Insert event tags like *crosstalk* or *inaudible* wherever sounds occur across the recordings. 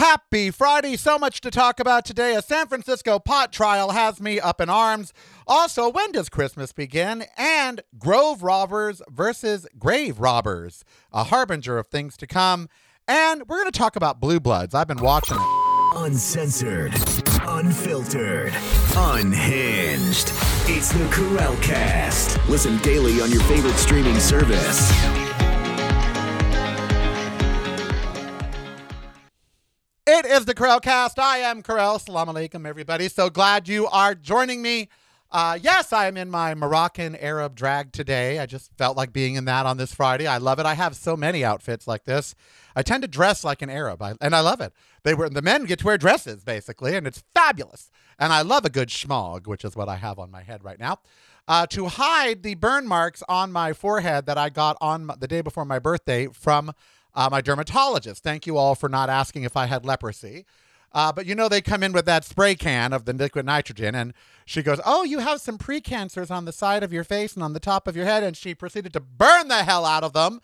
Happy Friday. So much to talk about today. A San Francisco pot trial has me up in arms. Also, when does Christmas begin? And Grove Robbers versus Grave Robbers, a harbinger of things to come. And we're going to talk about Blue Bloods. I've been watching it. Uncensored, unfiltered, unhinged. It's the Karel Cast. Listen daily on your favorite streaming service. It is the Karel Cast. I am Karel. Salam alaikum, everybody. So glad you are joining me. Uh, yes, I am in my Moroccan Arab drag today. I just felt like being in that on this Friday. I love it. I have so many outfits like this. I tend to dress like an Arab, I, and I love it. They were the men get to wear dresses basically, and it's fabulous. And I love a good shemagh, which is what I have on my head right now, uh, to hide the burn marks on my forehead that I got on the day before my birthday from uh, my dermatologist. Thank you all for not asking if I had leprosy. Uh, but you know, they come in with that spray can of the liquid nitrogen, and she goes, Oh, you have some precancers on the side of your face and on the top of your head. And she proceeded to burn the hell out of them.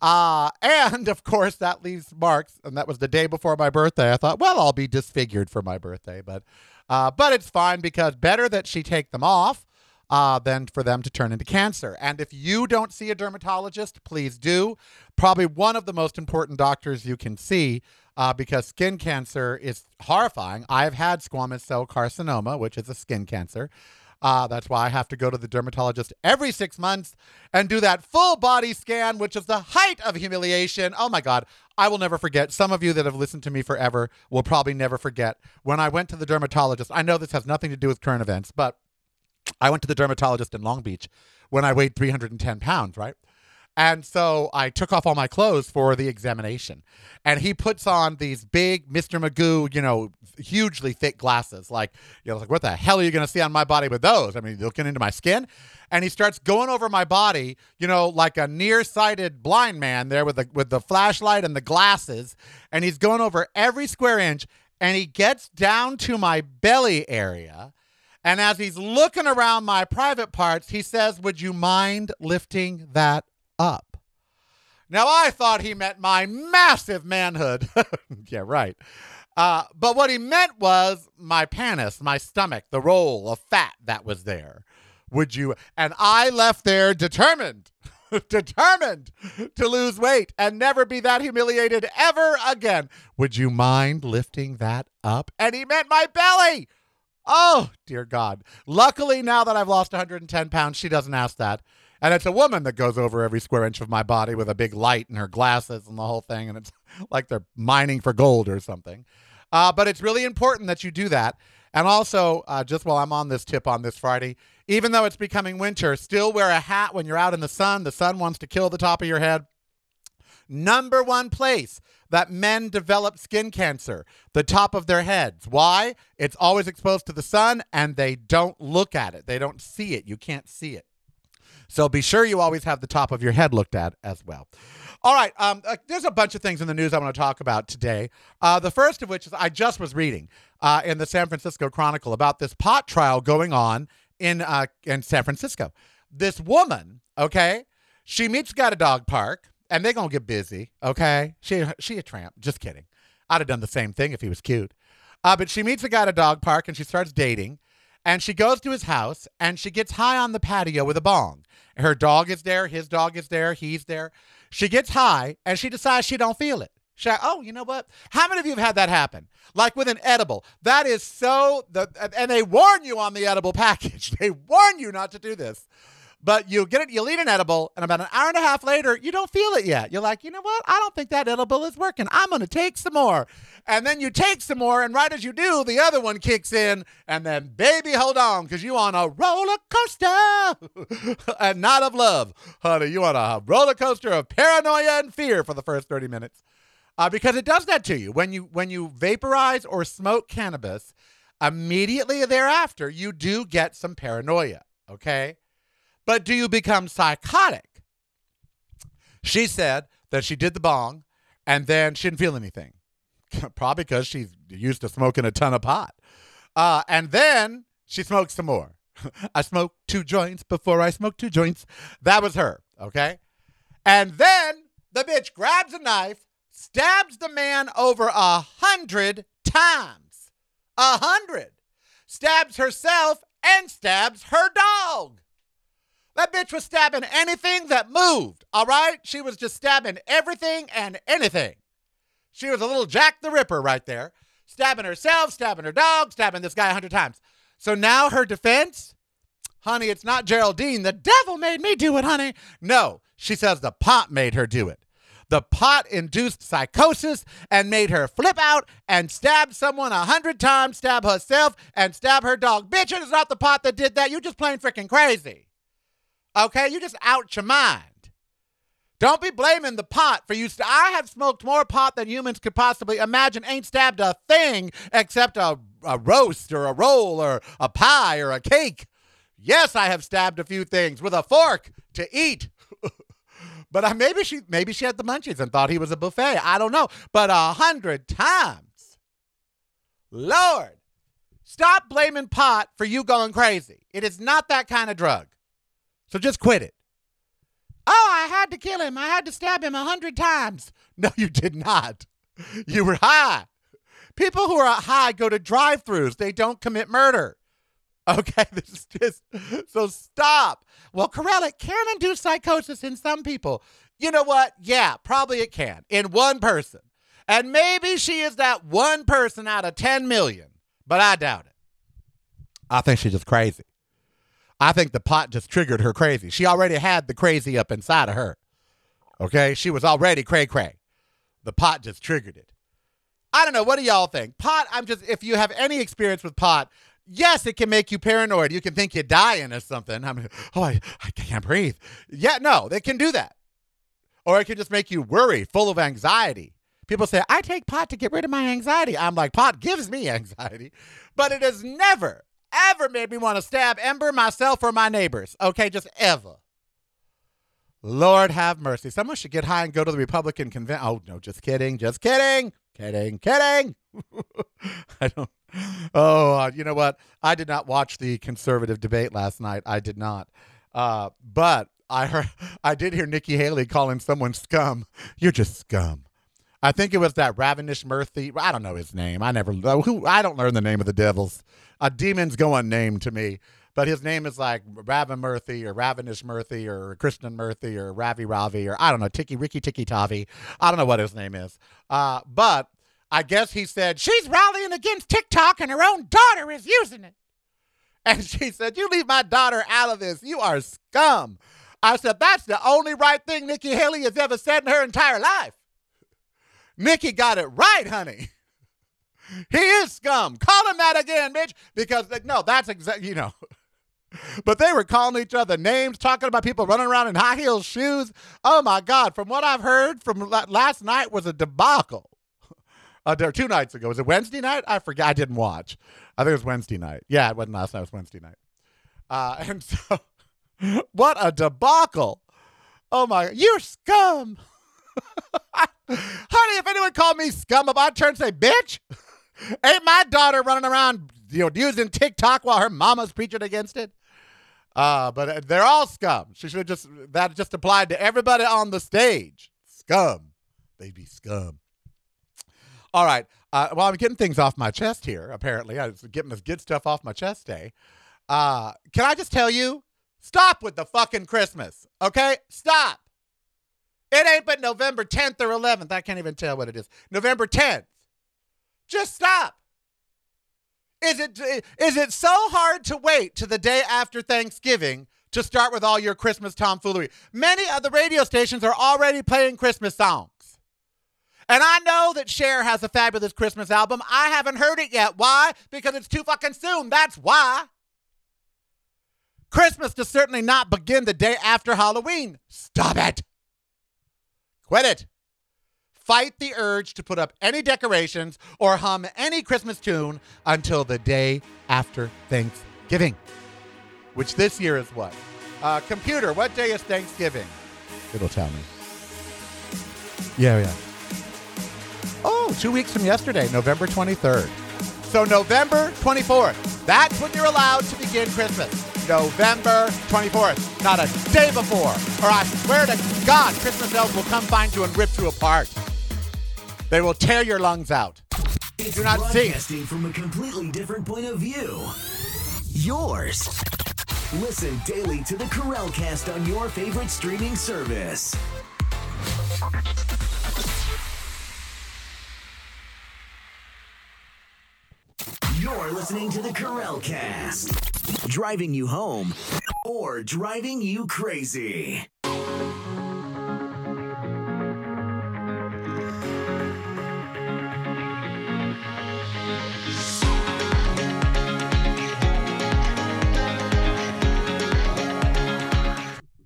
Uh, and of course, that leaves marks. And that was the day before my birthday. I thought, well, I'll be disfigured for my birthday. But, uh, but it's fine because better that she take them off uh, than for them to turn into cancer. And if you don't see a dermatologist, please do. Probably one of the most important doctors you can see uh, because skin cancer is horrifying. I've had squamous cell carcinoma, which is a skin cancer. Uh, that's why I have to go to the dermatologist every six months and do that full body scan, which is the height of humiliation. Oh my God, I will never forget. Some of you that have listened to me forever will probably never forget when I went to the dermatologist. I know this has nothing to do with current events, but I went to the dermatologist in Long Beach when I weighed 310 pounds, right? And so I took off all my clothes for the examination. And he puts on these big Mr. Magoo, you know, hugely thick glasses. Like, you know, like, what the hell are you going to see on my body with those? I mean, looking into my skin. And he starts going over my body, you know, like a nearsighted blind man there with the with the flashlight and the glasses. And he's going over every square inch. And he gets down to my belly area. And as he's looking around my private parts, he says, Would you mind lifting that up? Now, I thought he meant my massive manhood. *laughs* yeah, right. Uh, but what he meant was my pannus, my stomach, the roll of fat that was there. Would you? And I left there determined, *laughs* determined to lose weight and never be that humiliated ever again. Would you mind lifting that up? And he meant my belly. Oh, dear God. Luckily, now that I've lost 110 pounds, she doesn't ask that. And it's a woman that goes over every square inch of my body with a big light and her glasses and the whole thing. And it's *laughs* like they're mining for gold or something. Uh, but it's really important that you do that. And also, uh, just while I'm on this tip on this Friday, even though it's becoming winter, still wear a hat when you're out in the sun. The sun wants to kill the top of your head. Number one place that men develop skin cancer, the top of their heads. Why? It's always exposed to the sun and they don't look at it. They don't see it. You can't see it. So be sure you always have the top of your head looked at as well. All right, um, uh, there's a bunch of things in the news I want to talk about today. Uh, the first of which is I just was reading uh, in the San Francisco Chronicle about this pot trial going on in uh, in San Francisco. This woman, okay, she meets at a dog park and they're gonna get busy. Okay, she she a tramp. Just kidding. I'd have done the same thing if he was cute. Uh, but she meets a guy at a dog park and she starts dating, and she goes to his house and she gets high on the patio with a bong. Her dog is there, his dog is there, he's there. She gets high and she decides she don't feel it. She, oh, you know what? How many of you have had that happen? Like with an edible. That is so the and they warn you on the edible package. *laughs* They warn you not to do this. But you get it, you'll eat an edible, and about an hour and a half later, you don't feel it yet. You're like, you know what? I don't think that edible is working. I'm going to take some more. And then you take some more, and right as you do, the other one kicks in, and then, baby, hold on, because you on a roller coaster *laughs* and not of love, honey. You on a roller coaster of paranoia and fear for the first 30 minutes. Uh, because it does that to you. When you when you vaporize or smoke cannabis, immediately thereafter, you do get some paranoia. Okay. But do you become psychotic? She said that she did the bong and then she didn't feel anything. *laughs* Probably because she's used to smoking a ton of pot. Uh, and then she smoked some more. *laughs* I smoked two joints before I smoked two joints. That was her, okay? And then the bitch grabs a knife, stabs the man over a hundred times. A hundred. Stabs herself and stabs her dog. That bitch was stabbing anything that moved, all right? She was just stabbing everything and anything. She was a little Jack the Ripper right there, stabbing herself, stabbing her dog, stabbing this guy a hundred times. So now her defense, honey, it's not Geraldine. The devil made me do it, honey. No, she says the pot made her do it. The pot induced psychosis and made her flip out and stab someone a hundred times, stab herself, and stab her dog. Bitch, it is not the pot that did that. You're just plain freaking crazy. Okay, you just out your mind. Don't be blaming the pot for you. St- I have smoked more pot than humans could possibly imagine. Ain't stabbed a thing except a, a roast or a roll or a pie or a cake. Yes, I have stabbed a few things with a fork to eat. *laughs* but uh, maybe she maybe she had the munchies and thought he was a buffet. I don't know. But a hundred times, Lord, stop blaming pot for you going crazy. It is not that kind of drug. So just quit it. Oh, I had to kill him. I had to stab him a hundred times. *laughs* No, you did not. You were high. People who are high go to drive throughs, they don't commit murder. Okay, *laughs* this is just so stop. Well, Karel, it can induce psychosis in some people. You know what? Yeah, probably it can in one person. And maybe she is that one person out of 10 million, but I doubt it. I think she's just crazy. I think the pot just triggered her crazy. She already had the crazy up inside of her. Okay? She was already cray cray. The pot just triggered it. I don't know. What do y'all think? Pot, I'm just, if you have any experience with pot, yes, it can make you paranoid. You can think you're dying or something. I mean, oh, I, I can't breathe. Yeah, no, they can do that. Or it can just make you worry, full of anxiety. People say, I take pot to get rid of my anxiety. I'm like, pot gives me anxiety, but it has never, ever made me want to stab Ember, myself, or my neighbors. Okay, just ever. Lord have mercy. Someone should get high and go to the Republican convention. Oh, no, just kidding. Just kidding. Kidding. Kidding. *laughs* I don't. Oh, uh, you know what? I did not watch the conservative debate last night. I did not. Uh, but I heard, *laughs* I did hear Nikki Haley calling someone scum. You're just scum. I think it was that Ravenous Murthy. I don't know his name. I never who. I don't learn the name of the devils. A demon's go unnamed to me, but his name is like Raven Murthy or Ravenous Murthy or Kristen Murthy or Ravi Ravi or I don't know Tiki Ricky Tiki Tavi. I don't know what his name is. Uh, but I guess he said she's rallying against TikTok and her own daughter is using it. *laughs* And she said, "You leave my daughter out of this. You are scum." I said, "That's the only right thing Nikki Haley has ever said in her entire life." Nikki got it right, honey. *laughs* He is scum. Call him that again, bitch. Because no, that's exactly you know. *laughs* But they were calling each other names, talking about people running around in high heel shoes. Oh my God! From what I've heard from last night was a debacle. *laughs* Uh, there two nights ago. Was it Wednesday night? I forgot. I didn't watch. I think it was Wednesday night. Yeah, it wasn't last night. It was Wednesday night. Uh, and so, what a debacle! Oh my! God, you're scum. Honey, if anyone called me scum, I'd turn and say, bitch, *laughs* ain't my daughter running around you know, using TikTok while her mama's preaching against it? Uh, but uh, they're all scum. She should have just, that just applied to everybody on the stage. Scum. They'd be scum. All right. Uh, I'm getting things off my chest here, apparently. I was getting this good stuff off my chest day. Uh, can I just tell you? Stop with the fucking Christmas, okay? Stop. It ain't but November 10th or 11th. I can't even tell what it is. November 10th. Just stop. Is it is it so hard to wait to the day after Thanksgiving to start with all your Christmas tomfoolery? Many of the radio stations are already playing Christmas songs. And I know that Cher has a fabulous Christmas album. I haven't heard it yet. Why? Because it's too fucking soon. That's why. Christmas does certainly not begin the day after Halloween. Stop it. Quit it. Fight the urge to put up any decorations or hum any Christmas tune until the day after Thanksgiving, which this year is what? Uh, computer, what day is Thanksgiving? It'll tell me. Yeah, yeah. Oh, two weeks from yesterday, November 23rd. So, November 24th, that's when you're allowed to begin Christmas. November 24th, not a day before, or I swear to God, Christmas elves will come find you and rip you apart. They will tear your lungs out. It's do not broadcasting from a completely different point of view. Yours. Listen daily to the Karelcast on your favorite streaming service. Listening to the Karelcast, driving you home or driving you crazy.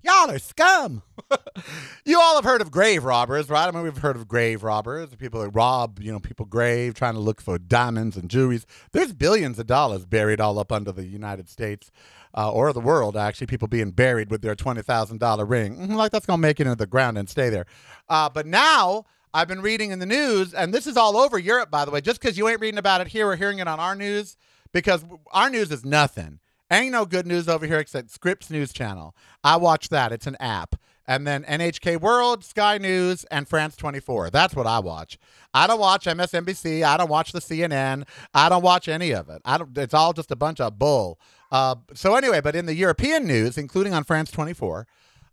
Y'all are scum. *laughs* you all have heard of grave robbers, right? I mean, we've heard of grave robbers, people that rob, you know, people grave, trying to look for diamonds and jewelries. There's billions of dollars buried all up under the United States uh, or the world, actually. People being buried with their $20,000 ring. Mhm, Like that's going to make it into the ground and stay there. Uh, but now I've been reading in the news, and this is all over Europe, by the way, just because you ain't reading about it here or hearing it on our news, because our news is nothing. Ain't no good news over here except Scripps News Channel. I watch that. It's an app. And then NHK World, Sky News, and France 24. That's what I watch. I don't watch MSNBC. I don't watch the CNN. I don't watch any of it. I don't. It's all just a bunch of bull. Uh, so anyway, but in the European news, including on France 24,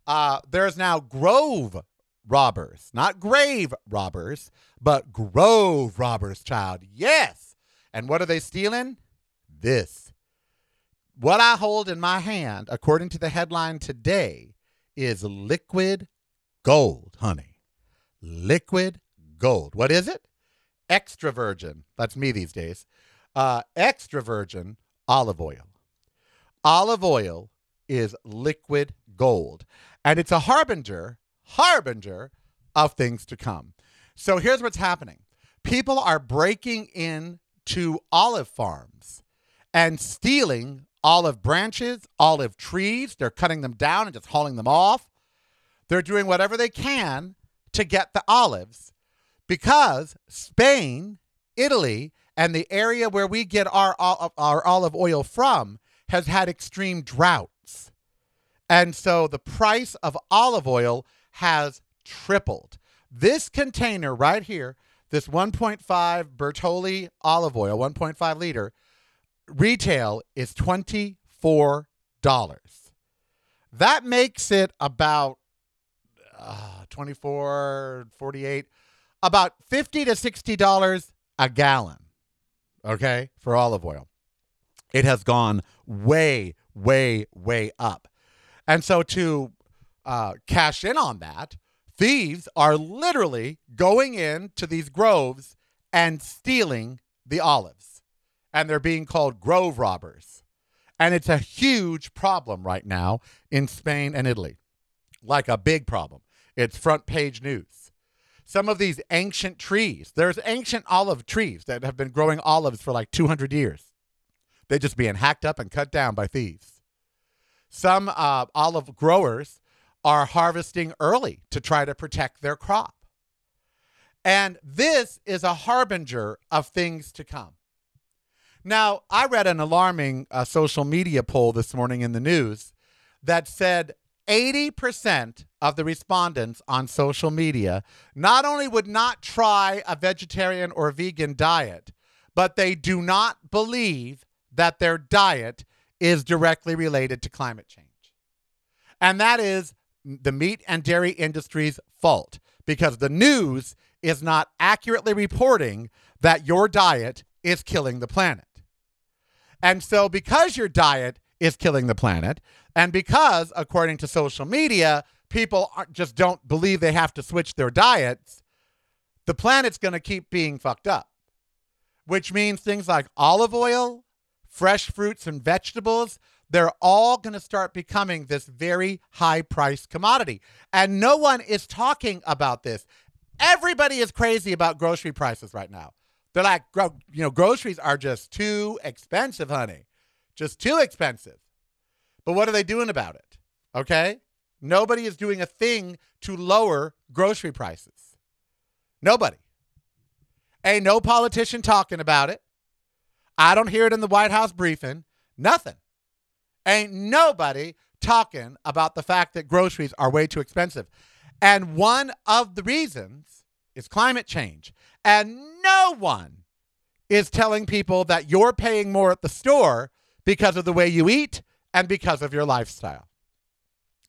uh, there's now Grove robbers, not grave robbers, but Grove robbers. Child, yes. And what are they stealing? This. What I hold in my hand, according to the headline today, is liquid gold, honey. Liquid gold. What is it? Extra virgin. That's me these days. Uh, extra virgin olive oil. Olive oil is liquid gold, and it's a harbinger, harbinger of things to come. So here's what's happening people are breaking into olive farms and stealing olive branches, olive trees. They're cutting them down and just hauling them off. They're doing whatever they can to get the olives because Spain, Italy, and the area where we get our, our olive oil from has had extreme droughts. And so the price of olive oil has tripled. This container right here, this 1.5 Bertolli olive oil, 1.5 liter, retail is $24. That makes it about uh, 24, 48, about 50 to $60 a gallon, okay, for olive oil. It has gone way, way, way up. And so to uh, cash in on that, thieves are literally going into these groves and stealing the olives. And they're being called grove robbers. And it's a huge problem right now in Spain and Italy, like a big problem. It's front page news. Some of these ancient trees, there's ancient olive trees that have been growing olives for like 200 years. They're just being hacked up and cut down by thieves. Some uh, olive growers are harvesting early to try to protect their crop. And this is a harbinger of things to come. Now, I read an alarming uh, social media poll this morning in the news that said 80% of the respondents on social media not only would not try a vegetarian or vegan diet, but they do not believe that their diet is directly related to climate change. And that is the meat and dairy industry's fault because the news is not accurately reporting that your diet is killing the planet. And so, because your diet is killing the planet, and because, according to social media, people just don't believe they have to switch their diets, the planet's going to keep being fucked up, which means things like olive oil, fresh fruits and vegetables, they're all going to start becoming this very high price commodity. And no one is talking about this. Everybody is crazy about grocery prices right now. They're like, you know, groceries are just too expensive, honey. Just too expensive. But what are they doing about it? Okay? Nobody is doing a thing to lower grocery prices. Nobody. Ain't no politician talking about it. I don't hear it in the White House briefing. Nothing. Ain't nobody talking about the fact that groceries are way too expensive. And one of the reasons is climate change. And no one is telling people that you're paying more at the store because of the way you eat and because of your lifestyle.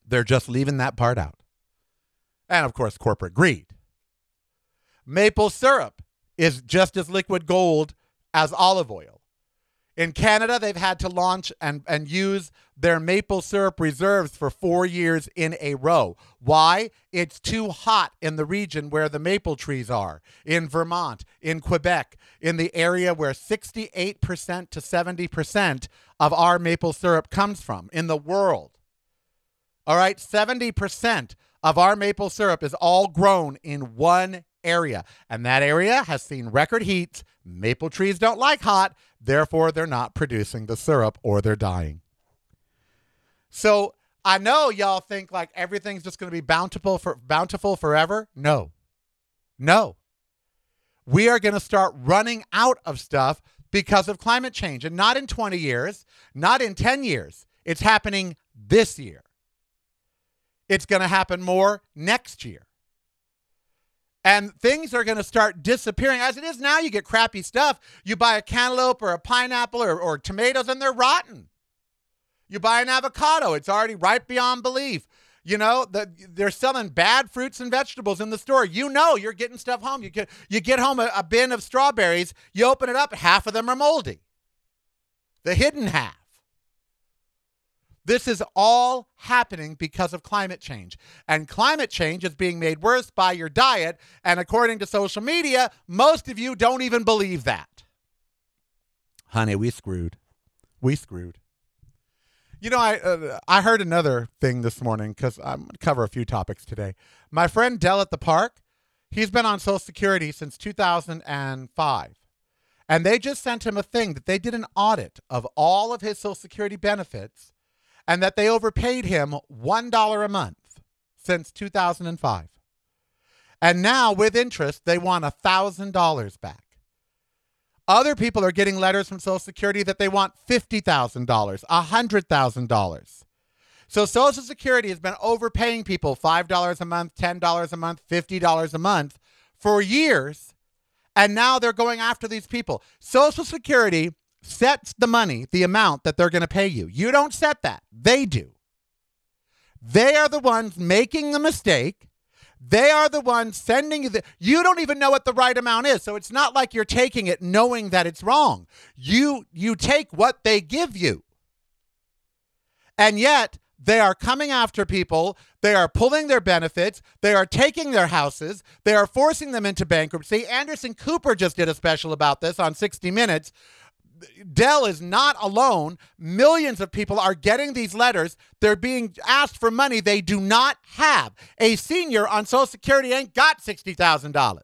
They're just leaving that part out. And of course, corporate greed. Maple syrup is just as liquid gold as olive oil. In Canada, they've had to launch and, and use their maple syrup reserves for four years in a row. Why? It's too hot in the region where the maple trees are, in Vermont, in Quebec, in the area where 68% to 70% of our maple syrup comes from in the world. All right, 70% of our maple syrup is all grown in one area, and that area has seen record heats. Maple trees don't like hot, therefore, they're not producing the syrup or they're dying. So I know y'all think like everything's just going to be bountiful for bountiful forever. No, no. We are going to start running out of stuff because of climate change, and not in 20 years, not in 10 years. It's happening this year. It's going to happen more next year. And things are going to start disappearing. As it is now, you get crappy stuff. You buy a cantaloupe or a pineapple or, or tomatoes, and they're rotten. You buy an avocado, it's already ripe beyond belief. You know, the, they're selling bad fruits and vegetables in the store. You know, you're getting stuff home. You get you get home a, a bin of strawberries. You open it up, half of them are moldy. The hidden half. This is all happening because of climate change. And climate change is being made worse by your diet. And according to social media, most of you don't even believe that. Honey, we screwed. We screwed. You know, I uh, I heard another thing this morning because I'm going to cover a few topics today. My friend Dell at the park, he's been on Social Security since 2005. And they just sent him a thing that they did an audit of all of his Social Security benefits and that they overpaid him $1 a month since 2005. And now, with interest, they want $1,000 back. Other people are getting letters from Social Security that they want $50,000, $100,000. So Social Security has been overpaying people $5 a month, $10 a month, $50 a month for years. And now they're going after these people. Social Security sets the money, the amount that they're going to pay you. You don't set that, they do. They are the ones making the mistake. They are the ones sending you the. You don't even know what the right amount is, so it's not like you're taking it knowing that it's wrong. You you take what they give you, and yet they are coming after people. They are pulling their benefits. They are taking their houses. They are forcing them into bankruptcy. Anderson Cooper just did a special about this on 60 Minutes, Dell is not alone. Millions of people are getting these letters. They're being asked for money they do not have. A senior on Social Security ain't got $60,000.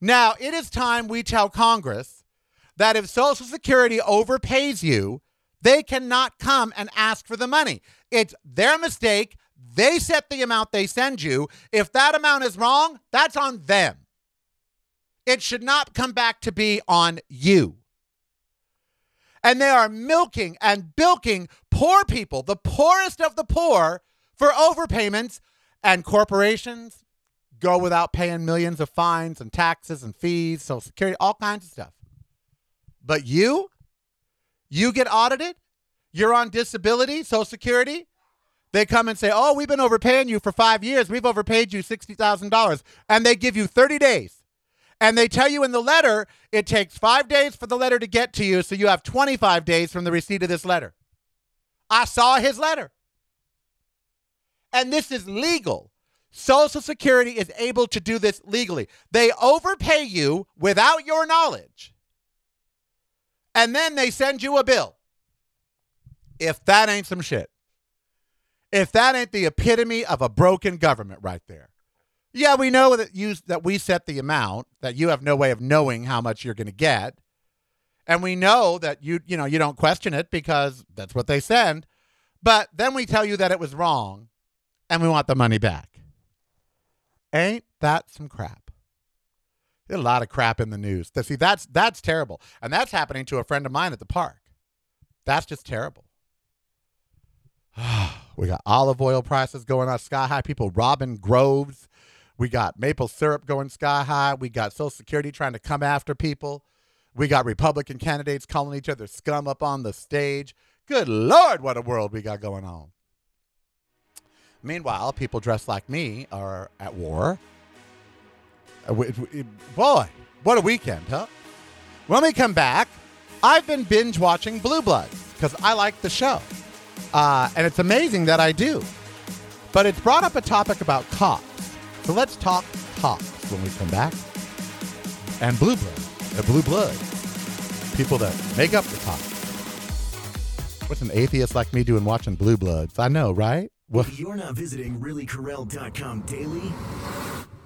Now, it is time we tell Congress that if Social Security overpays you, they cannot come and ask for the money. It's their mistake. They set the amount they send you. If that amount is wrong, that's on them. It should not come back to be on you. And they are milking and bilking poor people, the poorest of the poor, for overpayments, and corporations go without paying millions of fines and taxes and fees, Social Security, all kinds of stuff. But you, you get audited, you're on disability, Social Security. They come and say, Oh, we've been overpaying you for five years. We've overpaid you $60,000. And they give you 30 days and they tell you in the letter it takes five days for the letter to get to you, so you have 25 days from the receipt of this letter. I saw his letter. And this is legal. Social Security is able to do this legally. They overpay you without your knowledge, and then they send you a bill. If that ain't some shit, if that ain't the epitome of a broken government right there. Yeah, we know that you that we set the amount that you have no way of knowing how much you're going to get. And we know that you you know, you don't question it because that's what they send. But then we tell you that it was wrong and we want the money back. Ain't that some crap? There's a lot of crap in the news. See, that's that's terrible. And that's happening to a friend of mine at the park. That's just terrible. *sighs* we got olive oil prices going up sky high. People robbing groves We got maple syrup going sky high. We got Social Security trying to come after people. We got Republican candidates calling each other scum up on the stage. Good Lord, what a world we got going on. Meanwhile, people dressed like me are at war. Uh, boy, what a weekend, huh? When we come back, I've been binge watching Blue Bloods because I like the show. Uh, and it's amazing that I do. But it's brought up a topic about cops. So let's talk cops when we come back. And Blue Blood. The Blue Blood. People that make up the cops. What's an atheist like me doing watching Blue Bloods? I know, right? Well, you're not visiting reallykarel.com daily,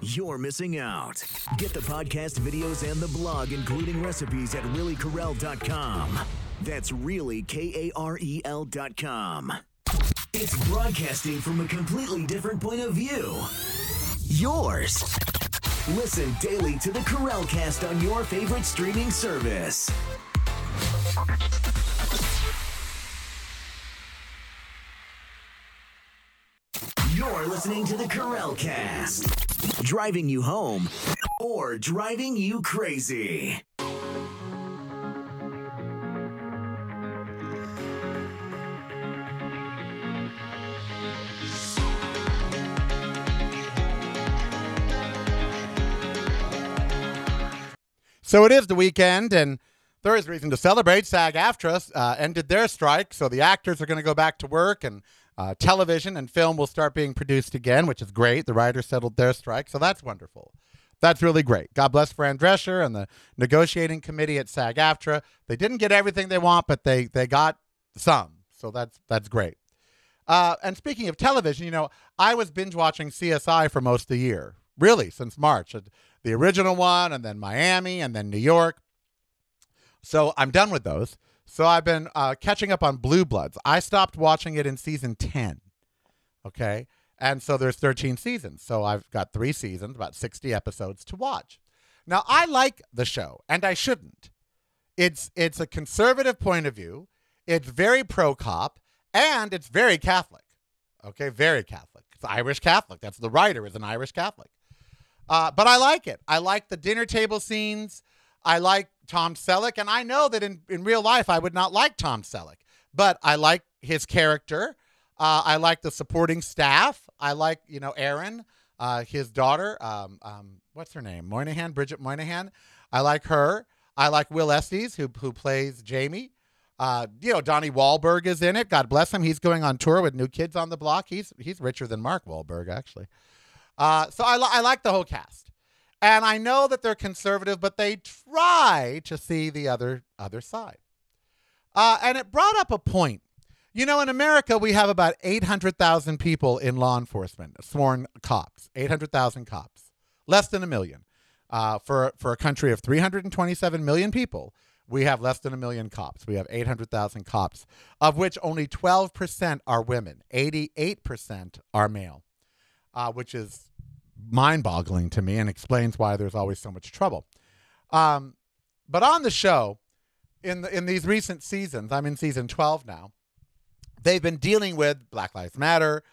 you're missing out. Get the podcast, videos, and the blog, including recipes at reallykarel.com. That's really K A R E L.com. It's broadcasting from a completely different point of view. Yours. Listen daily to the Karel Cast on your favorite streaming service. You're listening to the Karel Cast, driving you home or driving you crazy. So it is the weekend, and there is reason to celebrate. SAG AFTRA uh, ended their strike, so the actors are going to go back to work, and uh, television and film will start being produced again, which is great. The writers settled their strike, so that's wonderful. That's really great. God bless Fran Drescher and the negotiating committee at SAG AFTRA. They didn't get everything they want, but they they got some, so that's that's great. Uh, and speaking of television, you know, I was binge watching CSI for most of the year, really, since March the original one, and then Miami, and then New York. So I'm done with those. So I've been uh, catching up on Blue Bloods. I stopped watching it in season 10. Okay. And so there's 13 seasons. So I've got three seasons, about 60 episodes to watch. Now I like the show, and I shouldn't. It's it's a conservative point of view. It's very pro cop, and it's very Catholic. Okay, very Catholic. It's Irish Catholic. That's the writer is an Irish Catholic. Uh, but I like it. I like the dinner table scenes. I like Tom Selleck, and I know that in, in real life I would not like Tom Selleck, but I like his character. Uh, I like the supporting staff. I like you know Erin, uh, his daughter. Um, um, what's her name? Moynahan, Bridget Moynahan. I like her. I like Will Estes, who who plays Jamie. Uh, you know, Donnie Wahlberg is in it. God bless him. He's going on tour with New Kids on the Block. He's he's richer than Mark Wahlberg, actually. Uh, so I, li- I like the whole cast. And I know that they're conservative, but they try to see the other other side. Uh, and it brought up a point. You know, in America, we have about 800,000 people in law enforcement, sworn cops, 800,000 cops, less than a million. Uh, for, for a country of 327 million people, we have less than a million cops. We have 800,000 cops, of which only 12% are women, 88% are male uh, which is mind boggling to me and explains why there's always so much trouble. Um, but on the show, in, the, in these recent seasons, I'm in season 12 now, they've been dealing with Black Lives Matter.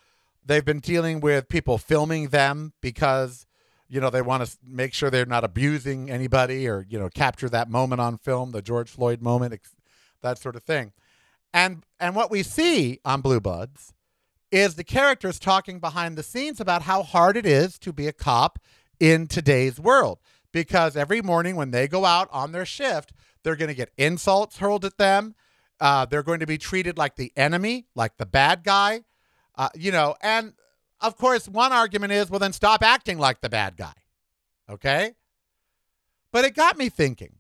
They've been dealing with people filming them because, you know, they want to make sure they're not abusing anybody or, you know, capture that moment on film, the George Floyd moment, that sort of thing. And and what we see on Blue Bloods is the characters talking behind the scenes about how hard it is to be a cop in today's world. Because every morning when they go out on their shift, they're going to get insults hurled at them. Uh, they're going to be treated like the enemy, like the bad guy. Uh, you know, and of course, one argument is, well, then stop acting like the bad guy. Okay? But it got me thinking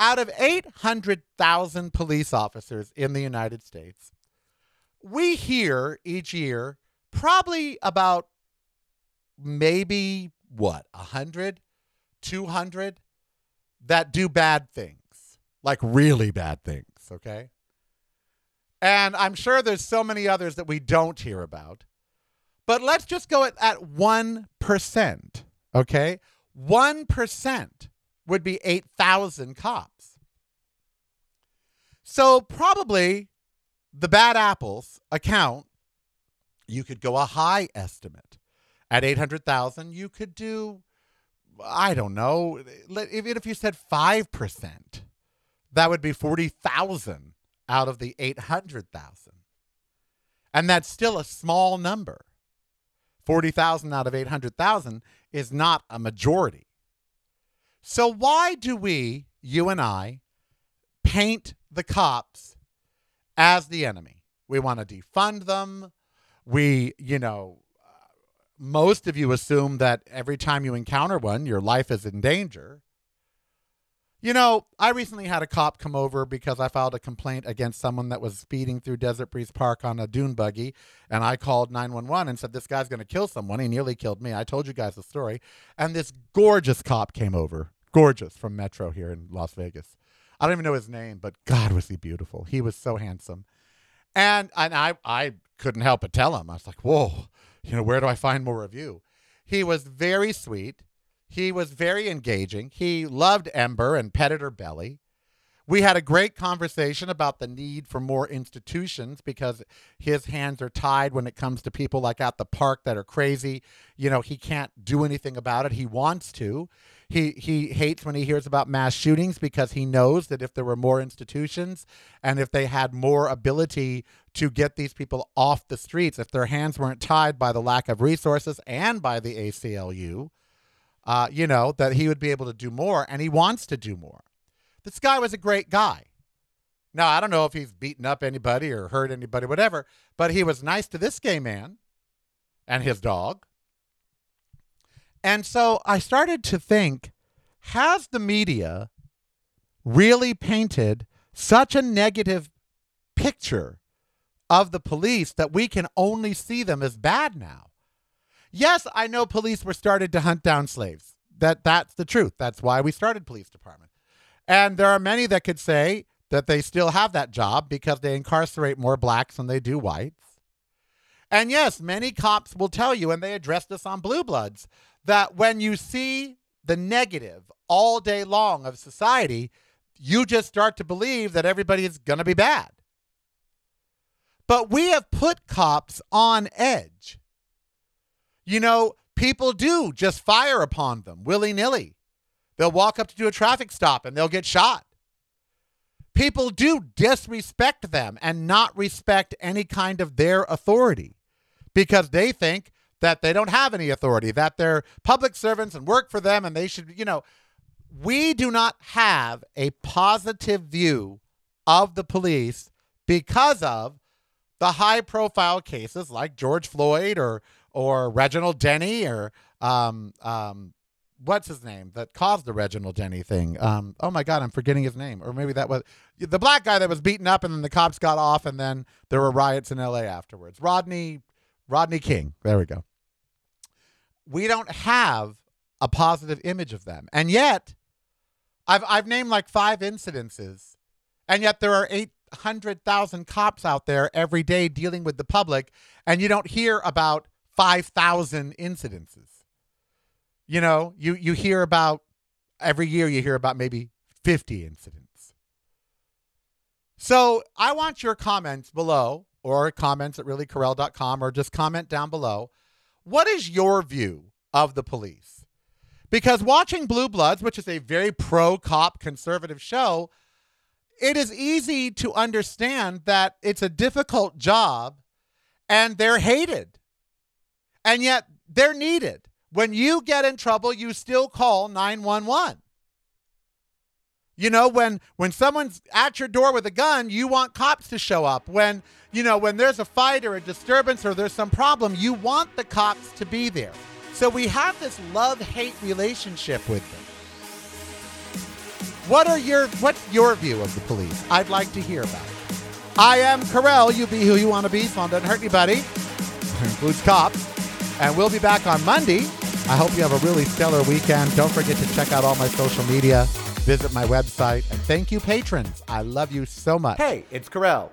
out of 800,000 police officers in the United States, we hear each year probably about maybe what, 100, 200 that do bad things, like really bad things, okay? And I'm sure there's so many others that we don't hear about. But let's just go at, at 1%, okay? 1% would be 8,000 cops. So probably the bad apples account, you could go a high estimate At 800,000, you could do, I don't know, even if you said 5%, that would be 40,000 out of the 800,000. And that's still a small number. 40,000 out of 800,000 is not a majority. So, why do we, you and I, paint the cops as the enemy? We want to defund them. We, you know, most of you assume that every time you encounter one, your life is in danger. You know, I recently had a cop come over because I filed a complaint against someone that was speeding through Desert Breeze Park on a dune buggy. And I called 911 and said, This guy's going to kill someone. He nearly killed me. I told you guys the story. And this gorgeous cop came over, gorgeous from Metro here in Las Vegas. I don't even know his name, but God, was he beautiful. He was so handsome. And, and I, I couldn't help but tell him, I was like, Whoa, you know, where do I find more of you? He was very sweet. He was very engaging. He loved Ember and petted her belly. We had a great conversation about the need for more institutions because his hands are tied when it comes to people like at the park that are crazy. You know, he can't do anything about it. He wants to. He he hates when he hears about mass shootings because he knows that if there were more institutions and if they had more ability to get these people off the streets, if their hands weren't tied by the lack of resources and by the ACLU, uh, you know, that he would be able to do more, and he wants to do more. This guy was a great guy. Now, I don't know if he's beaten up anybody or hurt anybody, whatever, but he was nice to this gay man and his dog. And so I started to think has the media really painted such a negative picture of the police that we can only see them as bad now? Yes, I know police were started to hunt down slaves. That that's the truth. That's why we started police department. And there are many that could say that they still have that job because they incarcerate more blacks than they do whites. And yes, many cops will tell you, and they address this on Blue Bloods, that when you see the negative all day long of society, you just start to believe that everybody is going to be bad. But we have put cops on edge. You know, people do just fire upon them willy nilly. They'll walk up to do a traffic stop and they'll get shot. People do disrespect them and not respect any kind of their authority because they think that they don't have any authority, that they're public servants and work for them and they should, you know, we do not have a positive view of the police because of the high profile cases like George Floyd or or Reginald Denny or um, um, what's his name that caused the Reginald Denny thing? Um, oh my God, I'm forgetting his name. Or maybe that was the black guy that was beaten up and then the cops got off and then there were riots in LA afterwards. Rodney, Rodney King. There we go. We don't have a positive image of them. And yet, I've, I've named like five incidences, and yet there are 800,000 cops out there every day dealing with the public, and you don't hear about 5,000 incidences. You know, you, you hear about every year, you hear about maybe 50 incidents. So I want your comments below or comments at reallykarel.com or just comment down below. What is your view of the police? Because watching Blue Bloods, which is a very pro cop conservative show, it is easy to understand that it's a difficult job and they're hated and yet they're needed. When you get in trouble, you still call 911. You know, when when someone's at your door with a gun, you want cops to show up. When, you know, when there's a fight or a disturbance or there's some problem, you want the cops to be there. So we have this love-hate relationship with them. What are your what's your view of the police? I'd like to hear about it. I am Karel. You be who you want to be. Phone doesn't hurt anybody. Includes cops. And we'll be back on Monday. I hope you have a really stellar weekend. Don't forget to check out all my social media, visit my website, and thank you, patrons. I love you so much. Hey, it's Karel.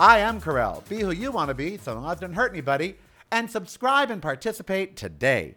I am Karel. Be who you want to be so long as it doesn't hurt anybody. And subscribe and participate today.